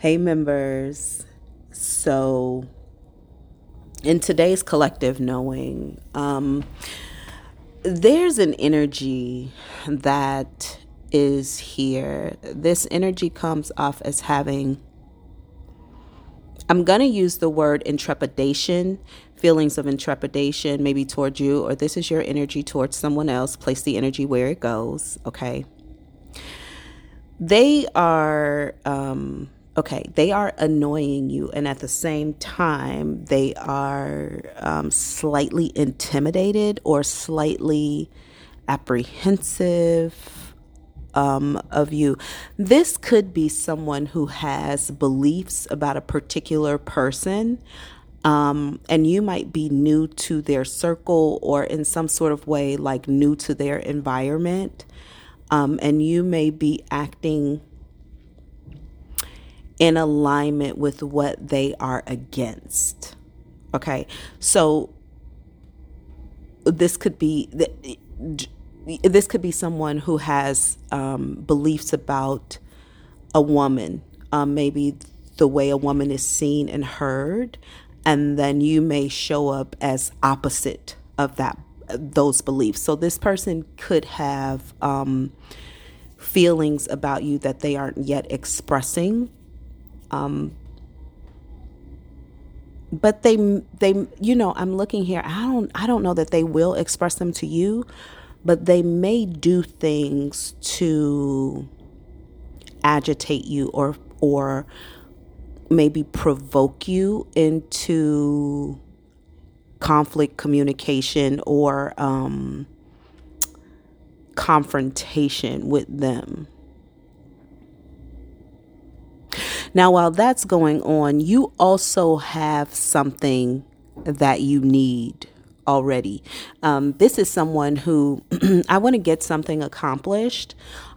Hey, members. So, in today's collective knowing, um, there's an energy that is here. This energy comes off as having, I'm going to use the word intrepidation, feelings of intrepidation, maybe towards you, or this is your energy towards someone else. Place the energy where it goes, okay? They are. Um, okay, they are annoying you, and at the same time, they are um, slightly intimidated or slightly apprehensive um, of you. This could be someone who has beliefs about a particular person. Um, and you might be new to their circle or in some sort of way like new to their environment. Um, and you may be acting in alignment with what they are against. Okay, so this could be this could be someone who has um, beliefs about a woman, um, maybe the way a woman is seen and heard, and then you may show up as opposite of that those beliefs. So this person could have um, feelings about you that they aren't yet expressing um, but they they you know i'm looking here. I don't i don't know that they will express them to you but they may do things to agitate you or or maybe provoke you into conflict communication or um, confrontation with them Now, while that's going on, you also have something that you need already. Um, this is someone who I want to get something accomplished,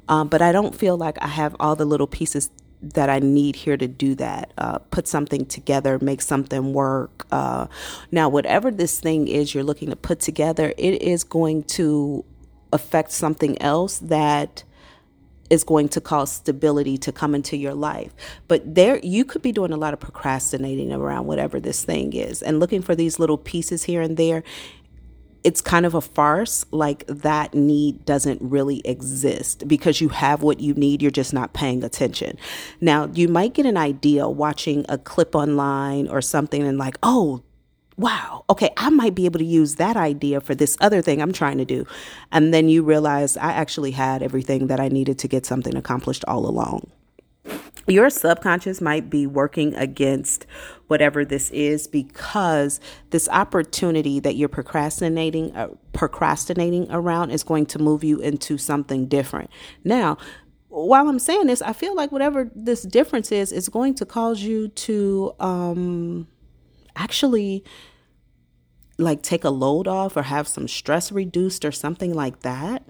um, but I don't feel like I have all the little pieces that I need here to do that. Uh, put something together, make something work. Uh, now, whatever this thing is you're looking to put together, it is going to affect something else that is going to cause stability to come into your life. But there you could be doing a lot of procrastinating around whatever this thing is and looking for these little pieces here and there. It's kind of a farce, like that need doesn't really exist because you have what you need, you're just not paying attention. Now, you might get an idea watching a clip online or something and, like, oh, wow, okay, I might be able to use that idea for this other thing I'm trying to do. And then you realize I actually had everything that I needed to get something accomplished all along. Your subconscious might be working against whatever this is because this opportunity that you're procrastinating uh, procrastinating around is going to move you into something different. Now, while I'm saying this, I feel like whatever this difference is, is going to cause you to um, actually like take a load off or have some stress reduced or something like that.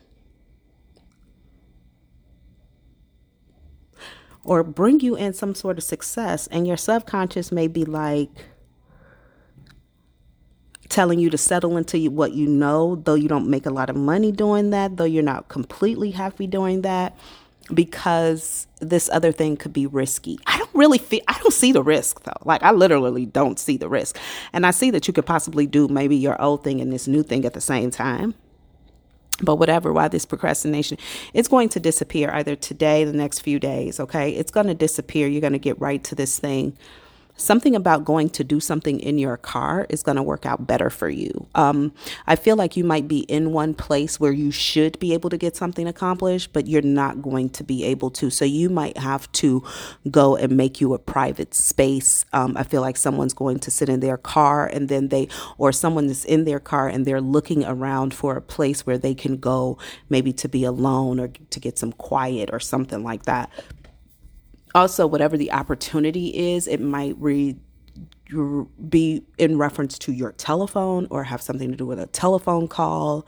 Or bring you in some sort of success, and your subconscious may be like telling you to settle into what you know, though you don't make a lot of money doing that, though you're not completely happy doing that because this other thing could be risky. I don't really feel I don't see the risk though. Like I literally don't see the risk. And I see that you could possibly do maybe your old thing and this new thing at the same time. But whatever, why this procrastination, it's going to disappear either today, the next few days, okay? It's going to disappear. You're going to get right to this thing something about going to do something in your car is going to work out better for you. Um, I feel like you might be in one place where you should be able to get something accomplished, but you're not going to be able to. So you might have to go and make you a private space. Um, I feel like someone's going to sit in their car and then they, or someone is in their car and they're looking around for a place where they can go, maybe to be alone or to get some quiet or something like that also whatever the opportunity is it might be in reference to your telephone or have something to do with a telephone call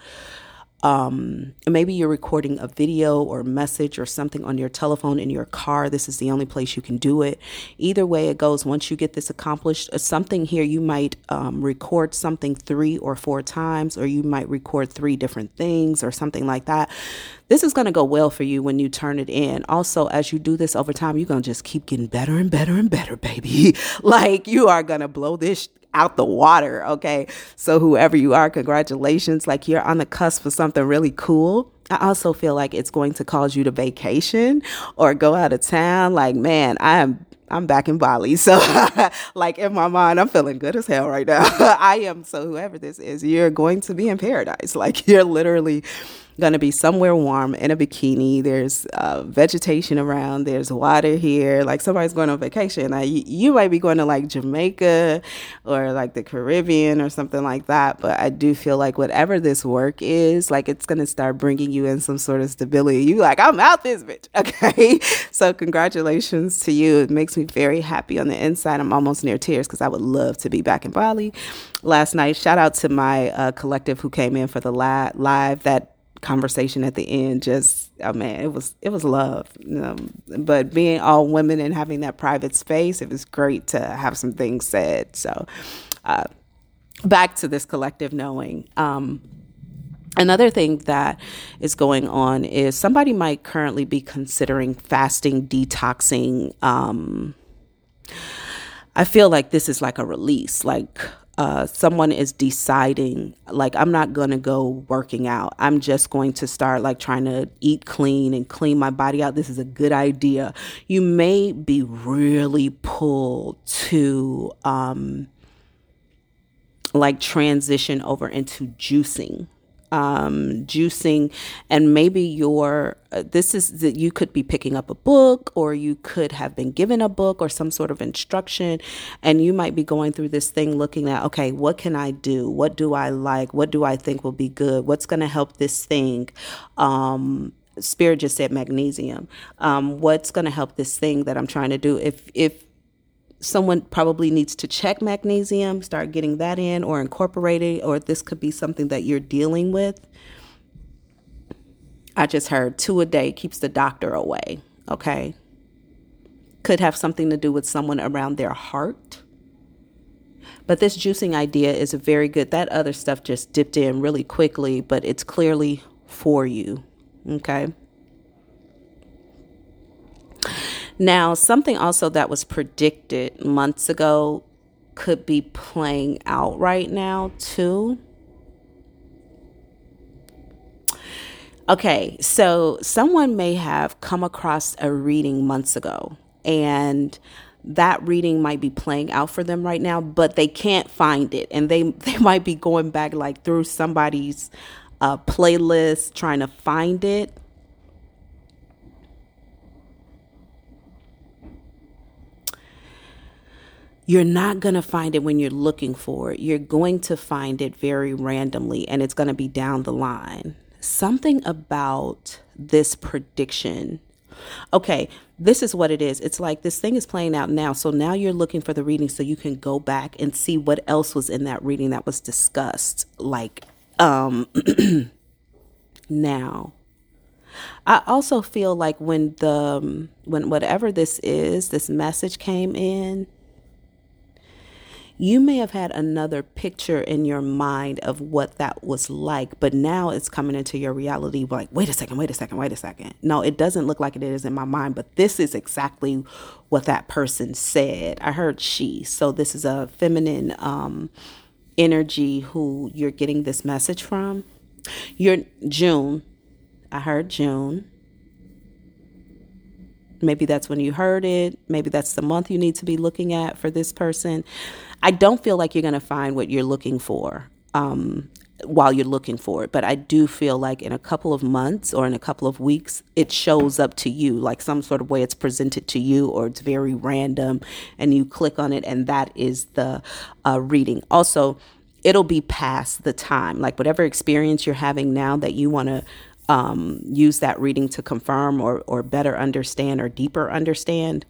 um, maybe you're recording a video or message or something on your telephone in your car. This is the only place you can do it. Either way it goes, once you get this accomplished, uh, something here, you might um, record something three or four times, or you might record three different things or something like that. this is going to go well for you when you turn it in. Also, as you do this over time, you're going to just keep getting better and better and better, baby. like you are going to blow this out the water. Okay. So, whoever you are, congratulations. Like you're on the cusp of something really cool. I also feel like it's going to cause you to vacation or go out of town. Like, man, I am I'm back in Bali. So like in my mind, I'm feeling good as hell right now. I am so whoever this is, you're going to be in paradise. Like you're literally going to be somewhere warm in a bikini. There's uh, vegetation around. There's water here. Like somebody's going on vacation. I, you might be going to like Jamaica or like the Caribbean or something like that. But I do feel like whatever this work is, like it's going to start bringing you in some sort of stability. You like, I'm out this bitch. Okay. so congratulations to you. It makes me very happy on the inside. I'm almost near tears because I would love to be back in Bali last night. Shout out to my uh, collective who came in for the live that conversation at the end just oh man it was it was love. Um, but being all women and having that private space it was great to have some things said. So uh, back to this collective knowing. Um, Another thing that is going on is somebody might currently be considering fasting, detoxing. Um, I feel like this is like a release, like uh, someone is deciding like i'm not going to go working out. I'm just going to start like trying to eat clean and clean my body out. This is a good idea. You may be really pulled to um, like transition over into juicing um, juicing, and maybe your uh, this is that you could be picking up a book, or you could have been given a book or some sort of instruction, and you might be going through this thing looking at, okay, what can I do? What do I like? What do I think will be good? What's going to help this thing? Um, Spirit just said magnesium. Um, what's going to help this thing that I'm trying to do? If if someone probably needs to check magnesium, start getting that in or incorporate it, or this could be something that you're dealing with. I just heard two a day keeps the doctor away. Okay. Could have something to do with someone around their heart. But this juicing idea is a very good. That other stuff just dipped in really quickly, but it's clearly for you. Okay. Now, something also that was predicted months ago could be playing out right now, too. Okay, so someone may have come across a reading months ago, and that reading might be playing out for them right now, but they can't find it, and they they might be going back like through somebody's uh, playlist trying to find it you're not going to find it when you're looking for it. You're going to find it very randomly and it's going to be down the line. Something about this prediction. Okay, this is what it is. It's like this thing is playing out now. So now you're looking for the reading so you can go back and see what else was in that reading that was discussed. Like, um, now. I also feel like when the um, when whatever this is, this message came in, you may have had another picture in your mind of what that was like, but now it's coming into your reality like, wait a second, wait a second, wait a second. No, it doesn't look like it is in my mind, but this is exactly what that person said. I heard she. So this is a feminine um, energy who you're getting this message from. You're June. I heard June. Maybe that's when you heard it. Maybe that's the month you need to be looking at for this person. I don't feel like you're going to find what you're looking for um, while you're looking for it, but I do feel like in a couple of months or in a couple of weeks, it shows up to you like some sort of way it's presented to you, or it's very random, and you click on it, and that is the uh, reading. Also, it'll be past the time, like whatever experience you're having now that you want to um, use that reading to confirm or, or better understand or deeper understand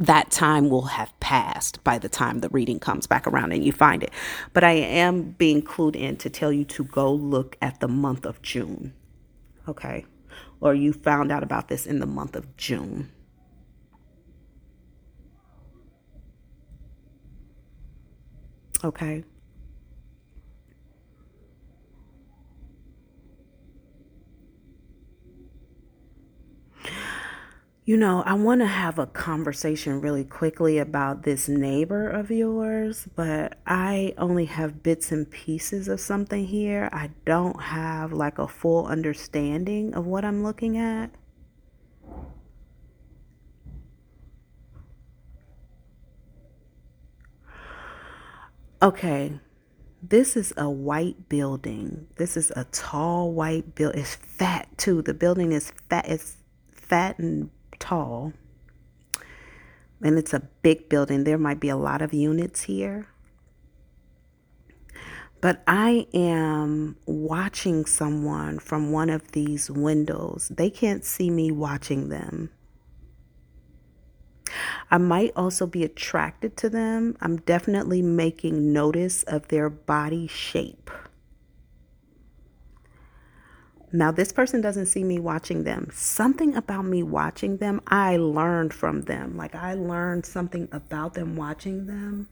that time will have passed by the time the reading comes back around and you find it. But I am being clued in to tell you to go look at the month of June. Okay. Or you found out about this in the month of June. Okay. You know, I want to have a conversation really quickly about this neighbor of yours, but I only have bits and pieces of something here. I don't have like a full understanding of what I'm looking at. Okay, this is a white building. This is a tall white building. It's fat too. The building is fat. It's fat and tall. And it's a big building. There might be a lot of units here. But I am watching someone from one of these windows. They can't see me watching them. I might also be attracted to them. I'm definitely making notice of their body shape. Now, this person doesn't see me watching them. Something about me watching them, I learned from them. Like, I learned something about them watching them.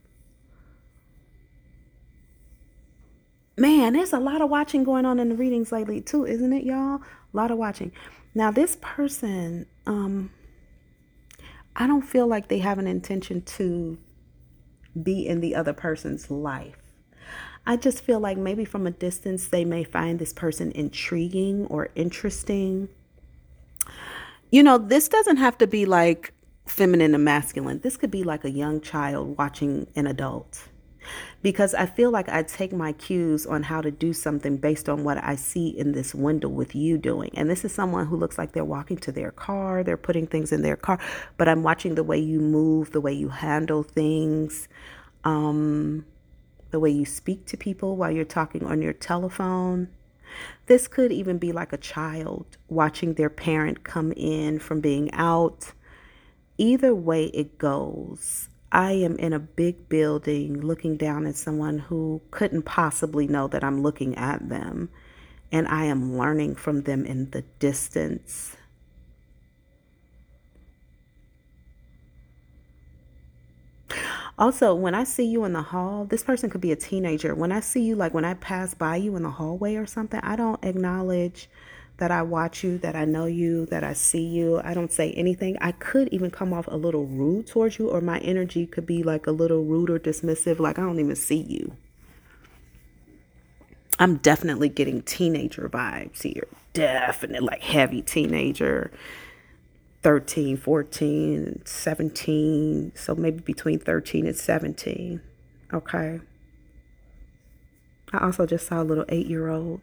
Man, there's a lot of watching going on in the readings lately, too, isn't it, y'all? A lot of watching. Now, this person, um, I don't feel like they have an intention to be in the other person's life. I just feel like maybe from a distance they may find this person intriguing or interesting. You know, this doesn't have to be like feminine and masculine. This could be like a young child watching an adult because I feel like I take my cues on how to do something based on what I see in this window with you doing. And this is someone who looks like they're walking to their car, they're putting things in their car, but I'm watching the way you move, the way you handle things, um, the way you speak to people while you're talking on your telephone. This could even be like a child watching their parent come in from being out. Either way it goes, I am in a big building looking down at someone who couldn't possibly know that I'm looking at them. And I am learning from them in the distance. Also, when I see you in the hall, this person could be a teenager. When I see you, like when I pass by you in the hallway or something, I don't acknowledge that I watch you, that I know you, that I see you. I don't say anything. I could even come off a little rude towards you, or my energy could be like a little rude or dismissive, like I don't even see you. I'm definitely getting teenager vibes here. Definitely like heavy teenager. 13, 14, 17. So maybe between 13 and 17. Okay. I also just saw a little eight year old.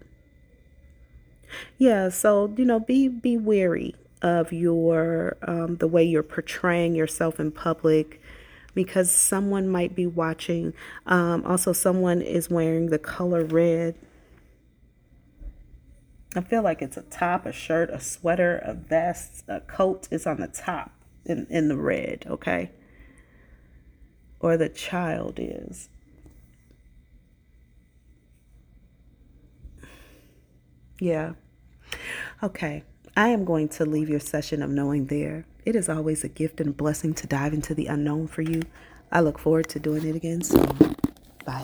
Yeah, so you know, be be wary of your um, the way you're portraying yourself in public because someone might be watching. Um, also, someone is wearing the color red. I feel like it's a top, a shirt, a sweater, a vest, a coat is on the top in, in the red, okay? Or the child is. Yeah. Okay. I am going to leave your session of knowing there. It is always a gift and a blessing to dive into the unknown for you. I look forward to doing it again soon. Bye.